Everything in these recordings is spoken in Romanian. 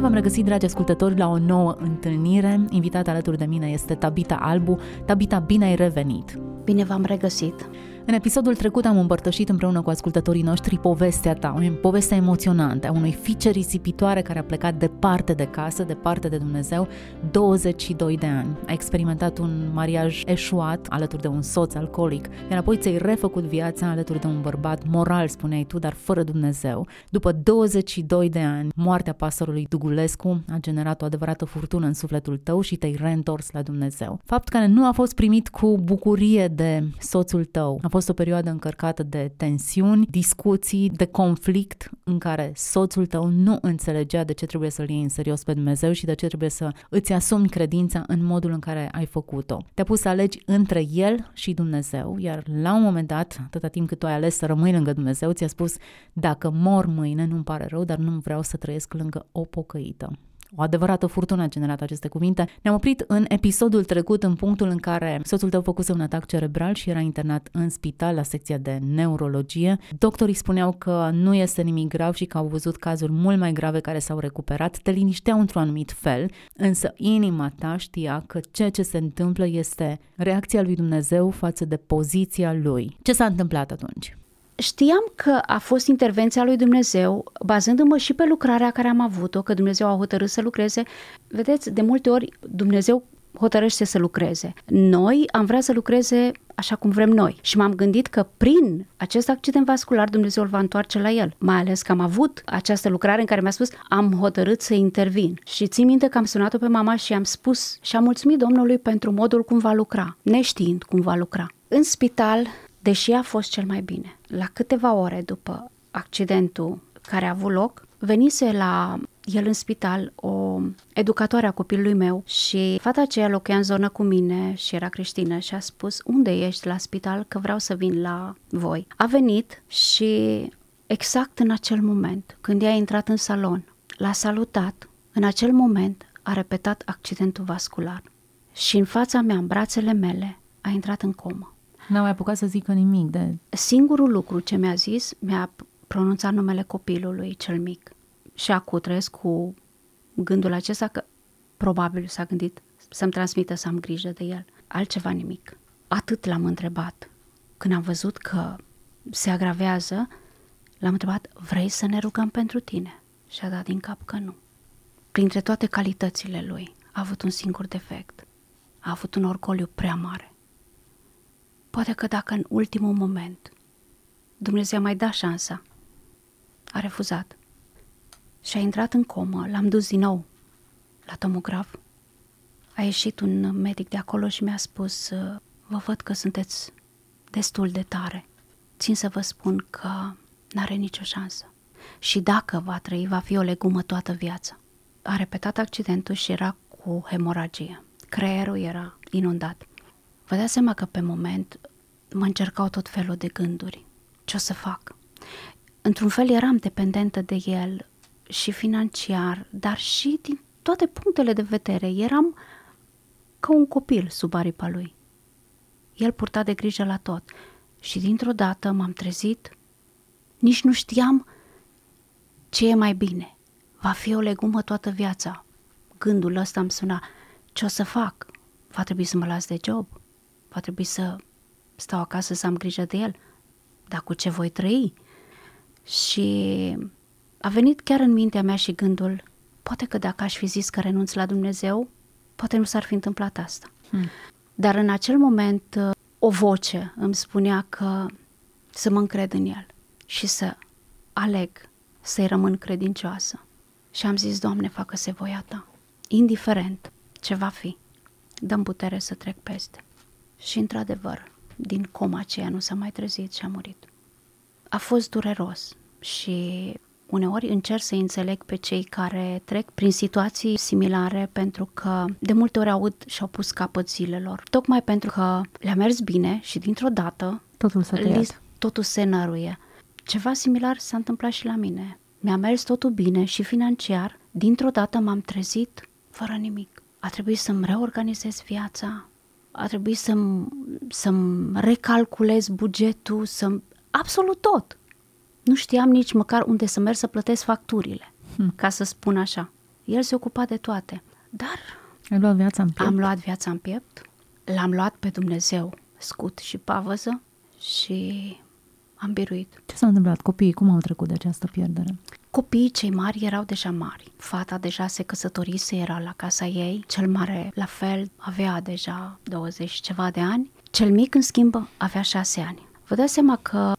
Bine v-am regăsit, dragi ascultători, la o nouă întâlnire. Invitată alături de mine este Tabita Albu. Tabita, bine ai revenit! Bine v-am regăsit! În episodul trecut am împărtășit împreună cu ascultătorii noștri povestea ta, o poveste emoționantă a unui fice risipitoare care a plecat departe de casă, departe de Dumnezeu, 22 de ani. A experimentat un mariaj eșuat alături de un soț alcoolic, iar apoi ți-ai refăcut viața alături de un bărbat moral, spuneai tu, dar fără Dumnezeu. După 22 de ani, moartea pastorului Dugulescu a generat o adevărată furtună în sufletul tău și te-ai reîntors la Dumnezeu. Fapt care nu a fost primit cu bucurie de soțul tău, a fost fost o perioadă încărcată de tensiuni, discuții, de conflict în care soțul tău nu înțelegea de ce trebuie să-L iei în serios pe Dumnezeu și de ce trebuie să îți asumi credința în modul în care ai făcut-o. Te-a pus să alegi între El și Dumnezeu, iar la un moment dat, atâta timp cât tu ai ales să rămâi lângă Dumnezeu, ți-a spus, dacă mor mâine, nu-mi pare rău, dar nu vreau să trăiesc lângă o pocăită. O adevărată furtună a generat aceste cuvinte. Ne-am oprit în episodul trecut în punctul în care soțul tău făcuse un atac cerebral și era internat în spital la secția de neurologie. Doctorii spuneau că nu este nimic grav și că au văzut cazuri mult mai grave care s-au recuperat. Te linișteau într-un anumit fel, însă inima ta știa că ceea ce se întâmplă este reacția lui Dumnezeu față de poziția lui. Ce s-a întâmplat atunci? Știam că a fost intervenția lui Dumnezeu, bazându-mă și pe lucrarea care am avut-o, că Dumnezeu a hotărât să lucreze. Vedeți, de multe ori Dumnezeu hotărăște să lucreze. Noi am vrea să lucreze așa cum vrem noi. Și m-am gândit că prin acest accident vascular Dumnezeu îl va întoarce la el. Mai ales că am avut această lucrare în care mi-a spus am hotărât să intervin. Și țin minte că am sunat-o pe mama și am spus și am mulțumit Domnului pentru modul cum va lucra, neștiind cum va lucra. În spital deși a fost cel mai bine. La câteva ore după accidentul care a avut loc, venise la el în spital o educatoare a copilului meu și fata aceea locuia în zonă cu mine și era creștină și a spus unde ești la spital că vreau să vin la voi. A venit și exact în acel moment, când ea a intrat în salon, l-a salutat, în acel moment a repetat accidentul vascular și în fața mea, în brațele mele, a intrat în comă. N-a mai apucat să zică nimic de... Singurul lucru ce mi-a zis, mi-a pronunțat numele copilului cel mic. Și acum trăiesc cu gândul acesta că probabil s-a gândit să-mi transmită să am grijă de el. Altceva nimic. Atât l-am întrebat. Când am văzut că se agravează, l-am întrebat, vrei să ne rugăm pentru tine? Și a dat din cap că nu. Printre toate calitățile lui, a avut un singur defect. A avut un orgoliu prea mare. Poate că dacă în ultimul moment Dumnezeu a mai dat șansa, a refuzat și a intrat în comă, l-am dus din nou la tomograf. A ieșit un medic de acolo și mi-a spus, vă văd că sunteți destul de tare. Țin să vă spun că n-are nicio șansă. Și dacă va trăi, va fi o legumă toată viața. A repetat accidentul și era cu hemoragie. Creierul era inundat. Vă dați seama că pe moment mă încercau tot felul de gânduri. Ce o să fac? Într-un fel eram dependentă de el și financiar, dar și din toate punctele de vedere. Eram ca un copil sub aripa lui. El purta de grijă la tot și dintr-o dată m-am trezit, nici nu știam ce e mai bine. Va fi o legumă toată viața. Gândul ăsta îmi suna, ce o să fac? Va trebui să mă las de job? Va trebui să stau acasă să am grijă de el, dar cu ce voi trăi? Și a venit chiar în mintea mea și gândul, poate că dacă aș fi zis că renunț la Dumnezeu, poate nu s-ar fi întâmplat asta. Hmm. Dar în acel moment o voce îmi spunea că să mă încred în El și să aleg să-i rămân credincioasă. Și am zis, Doamne, facă-se voia Ta. Indiferent ce va fi, dăm putere să trec peste. Și într-adevăr, din coma aceea nu s-a mai trezit și a murit. A fost dureros și uneori încerc să înțeleg pe cei care trec prin situații similare pentru că de multe ori aud și-au pus capăt zilelor. Tocmai pentru că le-a mers bine și dintr-o dată totul s-a tăiat. Totul se năruie. Ceva similar s-a întâmplat și la mine. Mi-a mers totul bine și financiar. Dintr-o dată m-am trezit fără nimic. A trebuit să-mi reorganizez viața, a trebuit să-mi, să-mi recalculez bugetul, să absolut tot. Nu știam nici măcar unde să merg să plătesc facturile, hmm. ca să spun așa. El se ocupa de toate. Dar Ai luat viața în piept? am luat viața în piept, l-am luat pe Dumnezeu scut și pavăză și am biruit. Ce s-a întâmplat? Copiii cum au trecut de această pierdere? Copiii cei mari erau deja mari. Fata deja se căsătorise, era la casa ei. Cel mare, la fel, avea deja 20 ceva de ani. Cel mic, în schimb, avea 6 ani. Vă dați seama că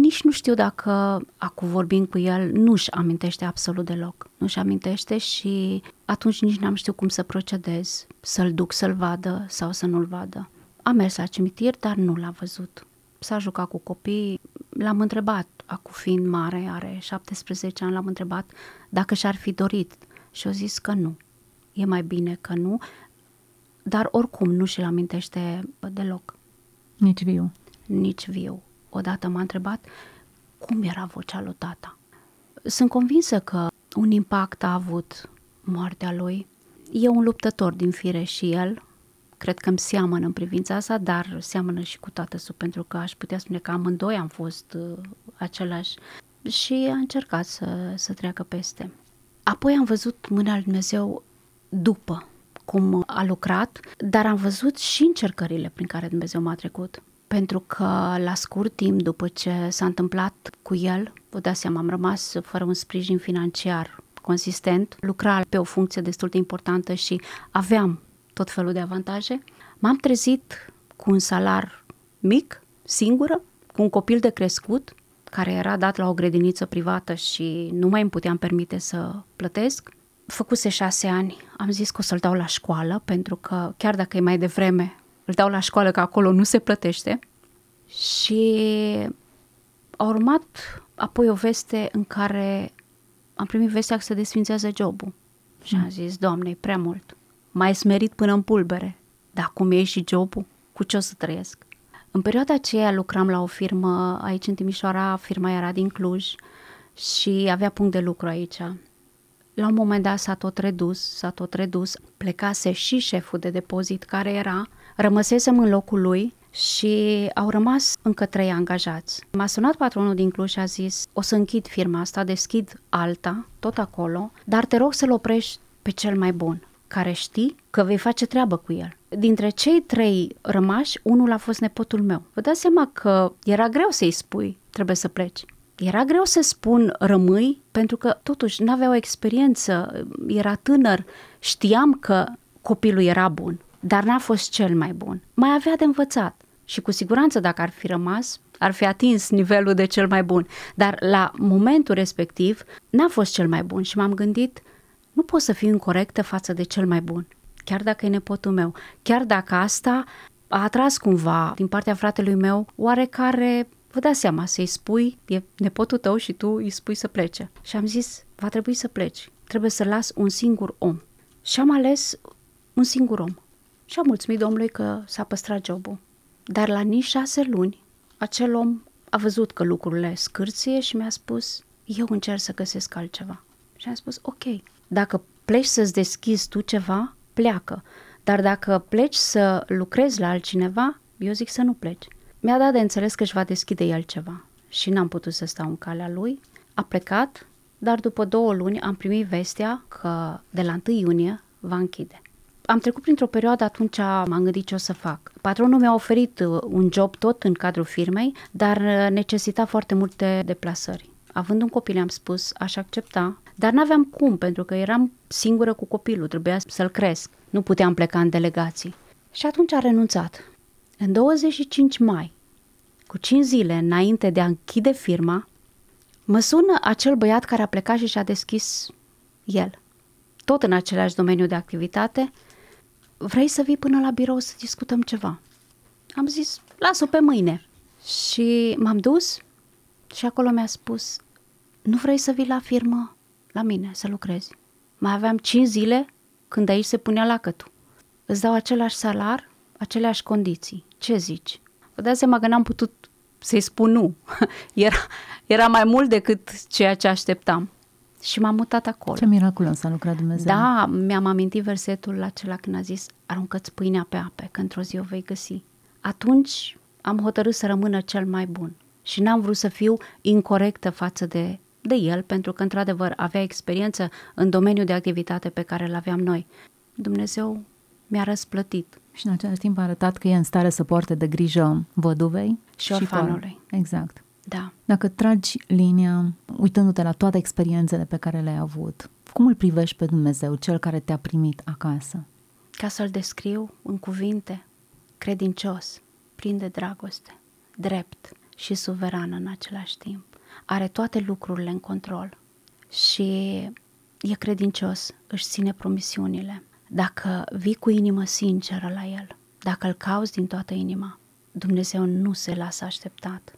nici nu știu dacă acum vorbim cu el, nu-și amintește absolut deloc. Nu-și amintește și atunci nici n-am știut cum să procedez, să-l duc să-l vadă sau să nu-l vadă. Am mers la cimitir, dar nu l-a văzut. S-a jucat cu copii, l-am întrebat, acum fiind mare, are 17 ani, l-am întrebat dacă și-ar fi dorit și a zis că nu. E mai bine că nu, dar oricum nu și-l amintește deloc. Nici viu nici viu. Odată m-a întrebat cum era vocea lui tata. Sunt convinsă că un impact a avut moartea lui. E un luptător din fire și el. Cred că îmi seamănă în privința asta, dar seamănă și cu tată său, pentru că aș putea spune că amândoi am fost uh, același. Și a încercat să, să treacă peste. Apoi am văzut mâna lui Dumnezeu după cum a lucrat, dar am văzut și încercările prin care Dumnezeu m-a trecut pentru că la scurt timp după ce s-a întâmplat cu el, vă dați seama, am rămas fără un sprijin financiar consistent, lucra pe o funcție destul de importantă și aveam tot felul de avantaje, m-am trezit cu un salar mic, singură, cu un copil de crescut, care era dat la o grădiniță privată și nu mai îmi puteam permite să plătesc. Făcuse șase ani, am zis că o să-l dau la școală, pentru că chiar dacă e mai devreme, îl dau la școală că acolo nu se plătește și a urmat apoi o veste în care am primit vestea că se desfințează jobul. Și am zis, Doamne, e prea mult. Mai smerit până în pulbere. Dar cum e și jobul? Cu ce o să trăiesc? În perioada aceea lucram la o firmă aici în Timișoara, firma era din Cluj și avea punct de lucru aici. La un moment dat s-a tot redus, s-a tot redus, plecase și șeful de depozit care era Rămăsesem în locul lui și au rămas încă trei angajați. M-a sunat patronul din Cluj și a zis, o să închid firma asta, deschid alta, tot acolo, dar te rog să-l oprești pe cel mai bun, care știi că vei face treabă cu el. Dintre cei trei rămași, unul a fost nepotul meu. Vă dați seama că era greu să-i spui, trebuie să pleci. Era greu să spun rămâi, pentru că totuși n-avea o experiență, era tânăr, știam că copilul era bun dar n-a fost cel mai bun. Mai avea de învățat și cu siguranță dacă ar fi rămas, ar fi atins nivelul de cel mai bun. Dar la momentul respectiv n-a fost cel mai bun și m-am gândit, nu pot să fiu incorrectă față de cel mai bun, chiar dacă e nepotul meu, chiar dacă asta a atras cumva din partea fratelui meu oarecare vă dați seama, să-i spui, e nepotul tău și tu îi spui să plece. Și am zis, va trebui să pleci, trebuie să las un singur om. Și am ales un singur om. Și am mulțumit Domnului că s-a păstrat jobul. Dar la nici șase luni, acel om a văzut că lucrurile scârție și mi-a spus, eu încerc să găsesc altceva. Și am spus, ok, dacă pleci să-ți deschizi tu ceva, pleacă. Dar dacă pleci să lucrezi la altcineva, eu zic să nu pleci. Mi-a dat de înțeles că își va deschide el ceva și n-am putut să stau în calea lui. A plecat, dar după două luni am primit vestea că de la 1 iunie va închide am trecut printr-o perioadă, atunci m-am gândit ce o să fac. Patronul mi-a oferit uh, un job tot în cadrul firmei, dar uh, necesita foarte multe deplasări. Având un copil, am spus, aș accepta, dar n-aveam cum, pentru că eram singură cu copilul, trebuia să-l cresc. Nu puteam pleca în delegații. Și atunci a renunțat. În 25 mai, cu 5 zile înainte de a închide firma, mă sună acel băiat care a plecat și și-a deschis el. Tot în același domeniu de activitate, vrei să vii până la birou să discutăm ceva? Am zis, las-o pe mâine. Și m-am dus și acolo mi-a spus, nu vrei să vii la firmă la mine să lucrezi? Mai aveam 5 zile când aici se punea lacătul. Îți dau același salar, aceleași condiții. Ce zici? Vă dați seama că n-am putut să-i spun nu. Era, era mai mult decât ceea ce așteptam. Și m-am mutat acolo. Ce miraculos a lucrat Dumnezeu. Da, mi-am amintit versetul acela când a zis aruncă-ți pâinea pe ape, că într-o zi o vei găsi. Atunci am hotărât să rămână cel mai bun și n-am vrut să fiu incorrectă față de, de el, pentru că într-adevăr avea experiență în domeniul de activitate pe care îl aveam noi. Dumnezeu mi-a răsplătit. Și în același timp a arătat că e în stare să poarte de grijă văduvei și orfanului. Exact. Da. Dacă tragi linia, uitându-te la toate experiențele pe care le-ai avut, cum îl privești pe Dumnezeu, cel care te-a primit acasă? Ca să-l descriu în cuvinte, credincios, plin de dragoste, drept și suveran în același timp. Are toate lucrurile în control și e credincios, își ține promisiunile. Dacă vii cu inimă sinceră la el, dacă îl cauți din toată inima, Dumnezeu nu se lasă așteptat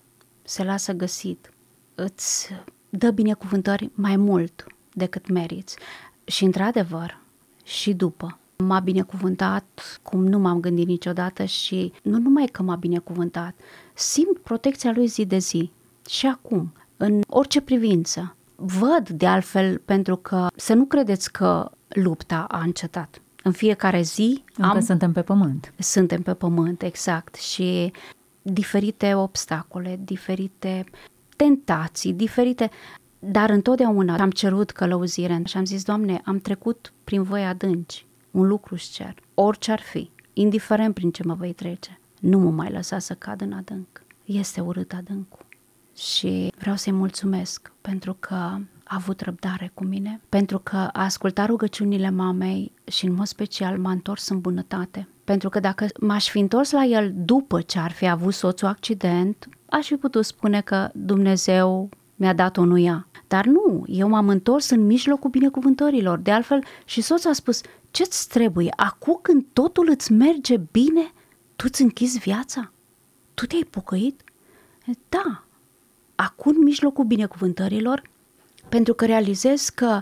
se lasă găsit, îți dă binecuvântări mai mult decât meriți. Și într-adevăr, și după, m-a binecuvântat cum nu m-am gândit niciodată și nu numai că m-a binecuvântat, simt protecția lui zi de zi. Și acum, în orice privință, văd de altfel pentru că să nu credeți că lupta a încetat. În fiecare zi Încă am, suntem pe pământ. Suntem pe pământ, exact. Și diferite obstacole, diferite tentații, diferite... Dar întotdeauna am cerut călăuzire și am zis, Doamne, am trecut prin voi adânci, un lucru îți cer, orice ar fi, indiferent prin ce mă vei trece, nu mă mai lăsa să cad în adânc. Este urât adâncul. Și vreau să-i mulțumesc pentru că a avut răbdare cu mine, pentru că a ascultat rugăciunile mamei și în mod special m-a întors în bunătate pentru că dacă m-aș fi întors la el după ce ar fi avut soțul accident, aș fi putut spune că Dumnezeu mi-a dat o nuia. Dar nu, eu m-am întors în mijlocul binecuvântărilor. De altfel, și soțul a spus, ce-ți trebuie? Acum când totul îți merge bine, tu îți închizi viața? Tu te-ai pocăit? Da, acum în mijlocul binecuvântărilor, pentru că realizez că,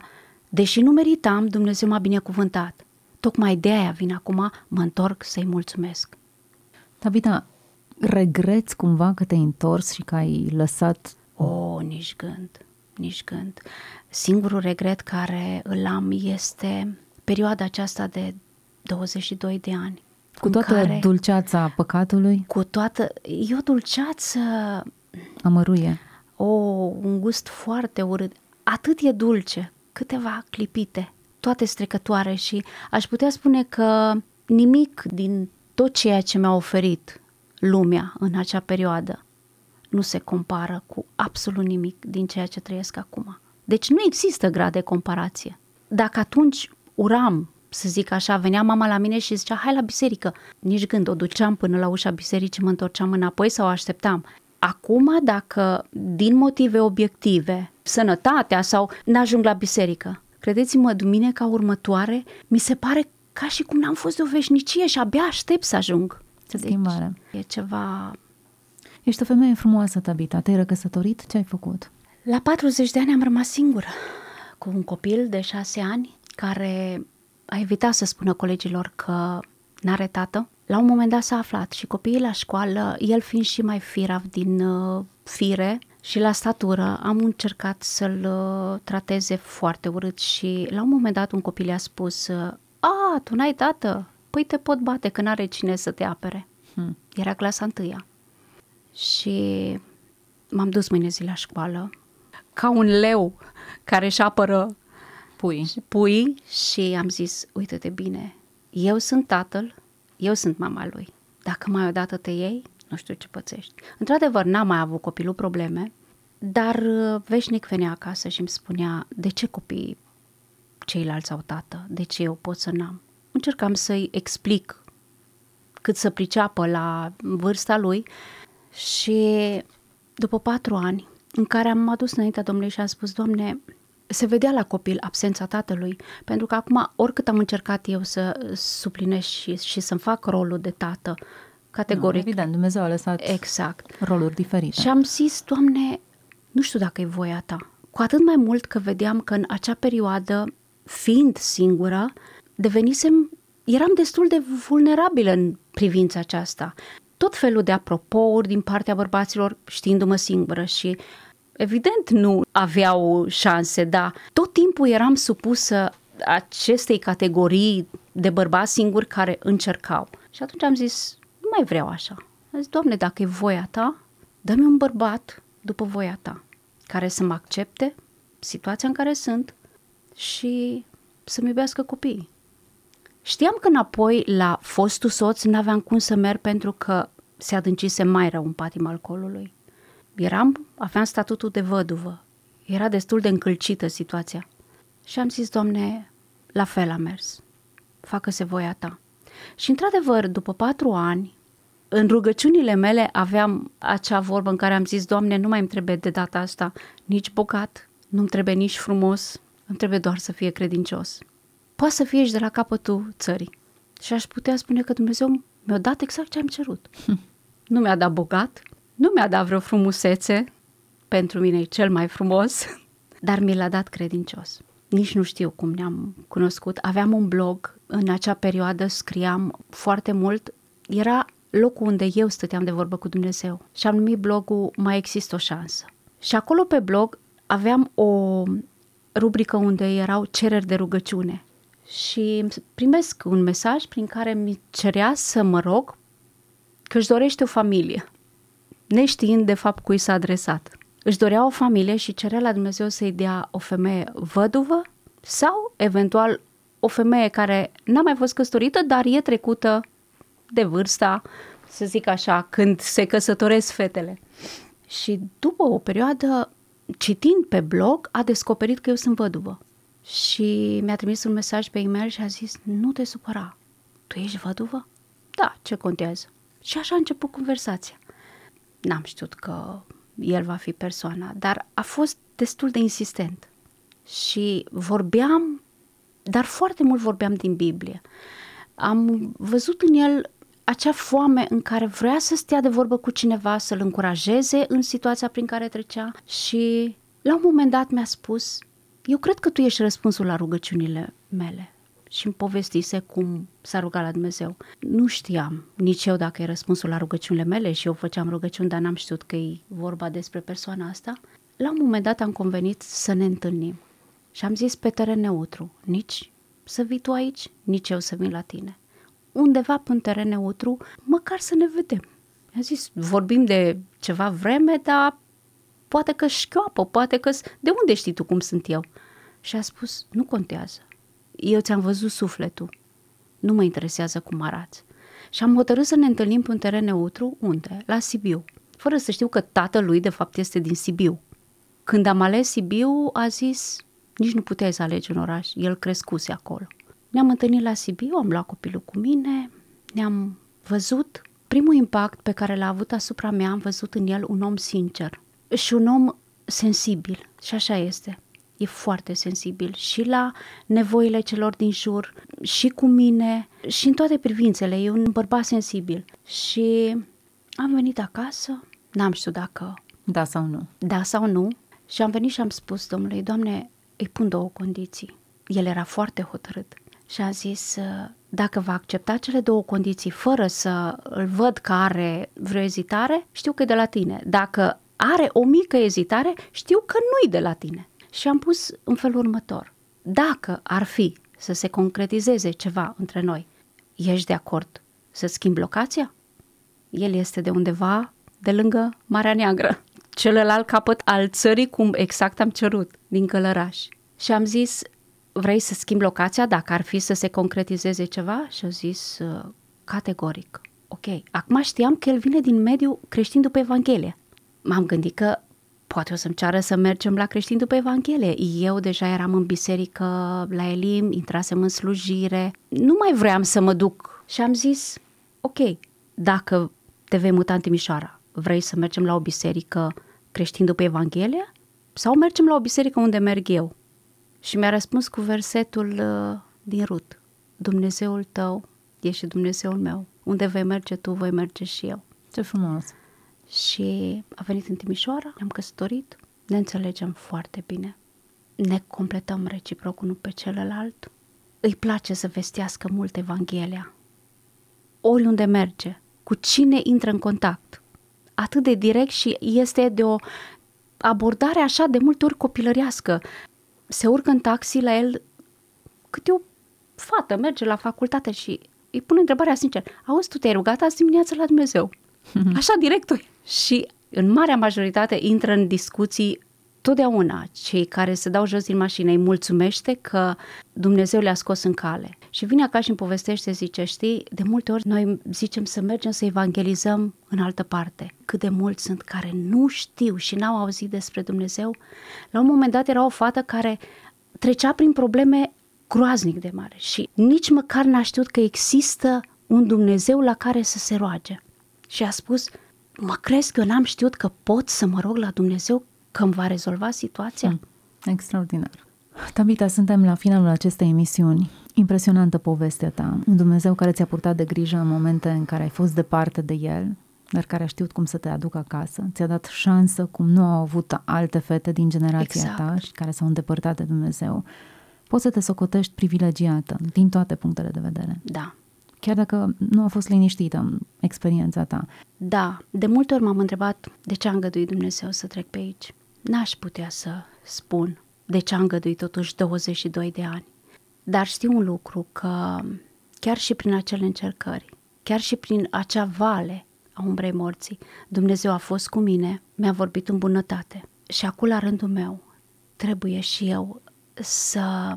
deși nu meritam, Dumnezeu m-a binecuvântat. Tocmai de aia vin acum, mă întorc să-i mulțumesc. Tabita, regreți cumva că te-ai întors și că ai lăsat... O, oh, nici gând, nici gând. Singurul regret care îl am este perioada aceasta de 22 de ani. Cu toată care, dulceața păcatului? Cu toată... E o dulceață... Amăruie. O, un gust foarte urât. Atât e dulce, câteva clipite toate strecătoare și aș putea spune că nimic din tot ceea ce mi-a oferit lumea în acea perioadă nu se compară cu absolut nimic din ceea ce trăiesc acum. Deci nu există grad de comparație. Dacă atunci uram, să zic așa, venea mama la mine și zicea, hai la biserică. Nici gând, o duceam până la ușa bisericii, mă întorceam înapoi sau așteptam. Acum, dacă din motive obiective, sănătatea sau n-ajung la biserică, Credeți-mă, duminica următoare mi se pare ca și cum n-am fost de o veșnicie și abia aștept să ajung. Schimbare. Deci, e ceva... Ești o femeie frumoasă, Tabita. Te-ai răcăsătorit? Ce ai făcut? La 40 de ani am rămas singură, cu un copil de 6 ani care a evitat să spună colegilor că n-are tată. La un moment dat s-a aflat și copiii la școală, el fiind și mai firav din uh, fire, și la statură am încercat să-l uh, trateze foarte urât și la un moment dat un copil a spus A, tu n-ai tată? Păi te pot bate că n-are cine să te apere. Hmm. Era clasa întâia. Și m-am dus mâine zi la școală ca un leu care își apără pui. pui și am zis, uite-te bine, eu sunt tatăl, eu sunt mama lui. Dacă mai odată te iei, nu știu ce pățești. Într-adevăr, n-am mai avut copilul probleme, dar uh, veșnic venea acasă și îmi spunea, de ce copiii ceilalți au tată, de ce eu pot să n-am? Încercam să-i explic cât să priceapă la vârsta lui și după patru ani în care am adus înaintea Domnului și am spus, Doamne, se vedea la copil absența tatălui, pentru că acum, oricât am încercat eu să suplinesc și, și să-mi fac rolul de tată, categoric. No, evident, Dumnezeu a lăsat exact. roluri diferite. Și am zis, Doamne, nu știu dacă e voia ta. Cu atât mai mult că vedeam că în acea perioadă, fiind singură, devenisem, eram destul de vulnerabilă în privința aceasta. Tot felul de apropouri din partea bărbaților, știindu-mă singură și evident nu aveau șanse, dar tot timpul eram supusă acestei categorii de bărbați singuri care încercau. Și atunci am zis, nu mai vreau așa. Am zis, Doamne, dacă e voia ta, dă-mi un bărbat după voia ta, care să mă accepte situația în care sunt și să-mi iubească copiii. Știam că înapoi la fostul soț n-aveam cum să merg pentru că se adâncise mai rău în patima alcoolului. Eram, aveam statutul de văduvă. Era destul de încălcită situația. Și am zis, Doamne, la fel a mers. Facă-se voia ta. Și într-adevăr, după patru ani, în rugăciunile mele aveam acea vorbă în care am zis, Doamne, nu mai îmi trebuie de data asta nici bogat, nu-mi trebuie nici frumos, îmi trebuie doar să fie credincios. Poate să fie și de la capătul țării. Și aș putea spune că Dumnezeu mi-a dat exact ce am cerut. Hm. Nu mi-a dat bogat, nu mi-a dat vreo frumusețe, pentru mine e cel mai frumos, dar mi l-a dat credincios. Nici nu știu cum ne-am cunoscut. Aveam un blog, în acea perioadă scriam foarte mult. Era locul unde eu stăteam de vorbă cu Dumnezeu și am numit blogul Mai există o șansă. Și acolo pe blog aveam o rubrică unde erau cereri de rugăciune și primesc un mesaj prin care mi cerea să mă rog că își dorește o familie, neștiind de fapt cui s-a adresat. Își dorea o familie și cerea la Dumnezeu să-i dea o femeie văduvă sau eventual o femeie care n-a mai fost căsătorită, dar e trecută de vârsta, să zic așa, când se căsătoresc fetele. Și după o perioadă, citind pe blog, a descoperit că eu sunt văduvă. Și mi-a trimis un mesaj pe e-mail și a zis, nu te supăra, tu ești văduvă? Da, ce contează? Și așa a început conversația. N-am știut că el va fi persoana, dar a fost destul de insistent. Și vorbeam, dar foarte mult vorbeam din Biblie. Am văzut în el acea foame în care vrea să stea de vorbă cu cineva, să-l încurajeze în situația prin care trecea și la un moment dat mi-a spus, eu cred că tu ești răspunsul la rugăciunile mele și îmi povestise cum s-a rugat la Dumnezeu. Nu știam nici eu dacă e răspunsul la rugăciunile mele și eu făceam rugăciuni, dar n-am știut că e vorba despre persoana asta. La un moment dat am convenit să ne întâlnim și am zis pe teren neutru, nici să vii tu aici, nici eu să vin la tine. Undeva pe un teren neutru, măcar să ne vedem. I-am zis, vorbim de ceva vreme, dar poate că șchioapă, poate că... De unde știi tu cum sunt eu? Și a spus, nu contează eu ți-am văzut sufletul, nu mă interesează cum arăți. Și am hotărât să ne întâlnim pe un teren neutru, unde? La Sibiu, fără să știu că tatălui de fapt este din Sibiu. Când am ales Sibiu, a zis, nici nu puteai să alegi un oraș, el crescuse acolo. Ne-am întâlnit la Sibiu, am luat copilul cu mine, ne-am văzut. Primul impact pe care l-a avut asupra mea, am văzut în el un om sincer și un om sensibil. Și așa este e foarte sensibil și la nevoile celor din jur, și cu mine, și în toate privințele. E un bărbat sensibil. Și am venit acasă, n-am știut dacă... Da sau nu. Da sau nu. Și am venit și am spus domnului, Doamne, îi pun două condiții. El era foarte hotărât și a zis, dacă va accepta cele două condiții fără să îl văd că are vreo ezitare, știu că e de la tine. Dacă are o mică ezitare, știu că nu-i de la tine și am pus în felul următor. Dacă ar fi să se concretizeze ceva între noi, ești de acord să schimbi locația? El este de undeva de lângă Marea Neagră, celălalt capăt al țării, cum exact am cerut, din Călăraș. Și am zis, vrei să schimbi locația dacă ar fi să se concretizeze ceva? Și a zis, uh, categoric. Ok, acum știam că el vine din mediul creștin după Evanghelie. M-am gândit că poate o să-mi ceară să mergem la creștin după Evanghelie. Eu deja eram în biserică la Elim, intrasem în slujire, nu mai vreau să mă duc. Și am zis, ok, dacă te vei muta în Timișoara, vrei să mergem la o biserică creștin după Evanghelie? Sau mergem la o biserică unde merg eu? Și mi-a răspuns cu versetul uh, din Rut. Dumnezeul tău e și Dumnezeul meu. Unde vei merge tu, voi merge și eu. Ce frumos! Și a venit în Timișoara, ne-am căsătorit ne înțelegem foarte bine, ne completăm reciproc unul pe celălalt, îi place să vestească mult Evanghelia. Oriunde merge, cu cine intră în contact. Atât de direct și este de o abordare așa de multe ori copilărească. Se urcă în taxi la el câte o fată merge la facultate și îi pune întrebarea sincer, auzi, tu te-ai rugat azi dimineață la Dumnezeu? Așa direct Și în marea majoritate intră în discuții totdeauna cei care se dau jos din mașină îi mulțumește că Dumnezeu le-a scos în cale. Și vine acasă și îmi povestește, zice, știi, de multe ori noi zicem să mergem să evangelizăm în altă parte. Cât de mulți sunt care nu știu și n-au auzit despre Dumnezeu. La un moment dat era o fată care trecea prin probleme groaznic de mare și nici măcar n-a știut că există un Dumnezeu la care să se roage. Și a spus, mă crezi că eu n-am știut că pot să mă rog la Dumnezeu că îmi va rezolva situația? Mm, extraordinar. Tabita, suntem la finalul acestei emisiuni. Impresionantă povestea ta. Un Dumnezeu care ți-a purtat de grijă în momente în care ai fost departe de El, dar care a știut cum să te aducă acasă. Ți-a dat șansă cum nu au avut alte fete din generația exact. ta și care s-au îndepărtat de Dumnezeu. Poți să te socotești privilegiată din toate punctele de vedere. Da. Chiar dacă nu a fost liniștită în experiența ta. Da, de multe ori m-am întrebat de ce a îngăduit Dumnezeu să trec pe aici. N-aș putea să spun de ce a îngăduit totuși 22 de ani. Dar știu un lucru, că chiar și prin acele încercări, chiar și prin acea vale a umbrei morții, Dumnezeu a fost cu mine, mi-a vorbit în bunătate. Și acum, la rândul meu, trebuie și eu să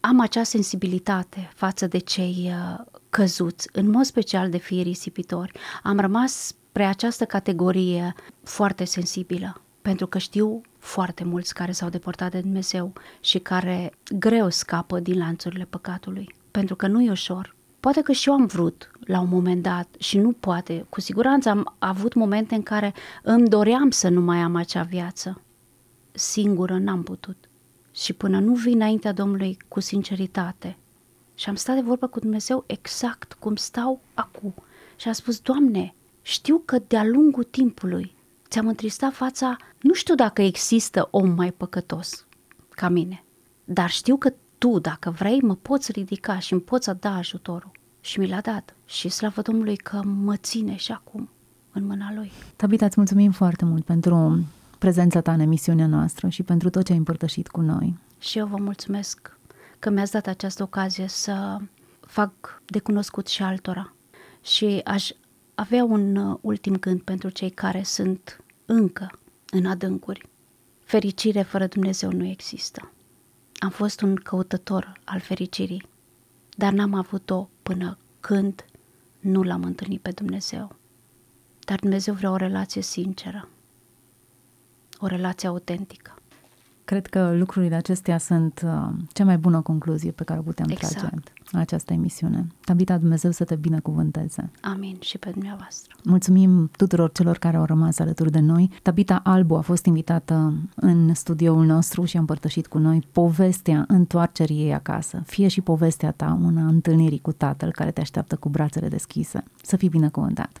am acea sensibilitate față de cei uh, căzuți, în mod special de fii risipitori. Am rămas spre această categorie foarte sensibilă, pentru că știu foarte mulți care s-au deportat de Dumnezeu și care greu scapă din lanțurile păcatului, pentru că nu e ușor. Poate că și eu am vrut la un moment dat și nu poate, cu siguranță am avut momente în care îmi doream să nu mai am acea viață. Singură n-am putut. Și până nu vin înaintea Domnului cu sinceritate și am stat de vorbă cu Dumnezeu exact cum stau acum și am spus, Doamne, știu că de-a lungul timpului ți-am întristat fața, nu știu dacă există om mai păcătos ca mine, dar știu că tu, dacă vrei, mă poți ridica și îmi poți da ajutorul. Și mi l-a dat. Și slavă Domnului că mă ține și acum în mâna Lui. Tabita, îți mulțumim foarte mult pentru prezența ta în emisiunea noastră și pentru tot ce ai împărtășit cu noi. Și eu vă mulțumesc că mi-ați dat această ocazie să fac de cunoscut și altora. Și aș avea un uh, ultim gând pentru cei care sunt încă în adâncuri. Fericire fără Dumnezeu nu există. Am fost un căutător al fericirii, dar n-am avut-o până când nu l-am întâlnit pe Dumnezeu. Dar Dumnezeu vrea o relație sinceră, o relație autentică. Cred că lucrurile acestea sunt uh, cea mai bună concluzie pe care o putem exact. trage la această emisiune. Tabita Dumnezeu să te binecuvânteze. Amin și pe dumneavoastră. Mulțumim tuturor celor care au rămas alături de noi. Tabita Albu a fost invitată în studioul nostru și a împărtășit cu noi povestea întoarcerii ei acasă. Fie și povestea ta, una întâlnirii cu tatăl care te așteaptă cu brațele deschise. Să fii binecuvântat.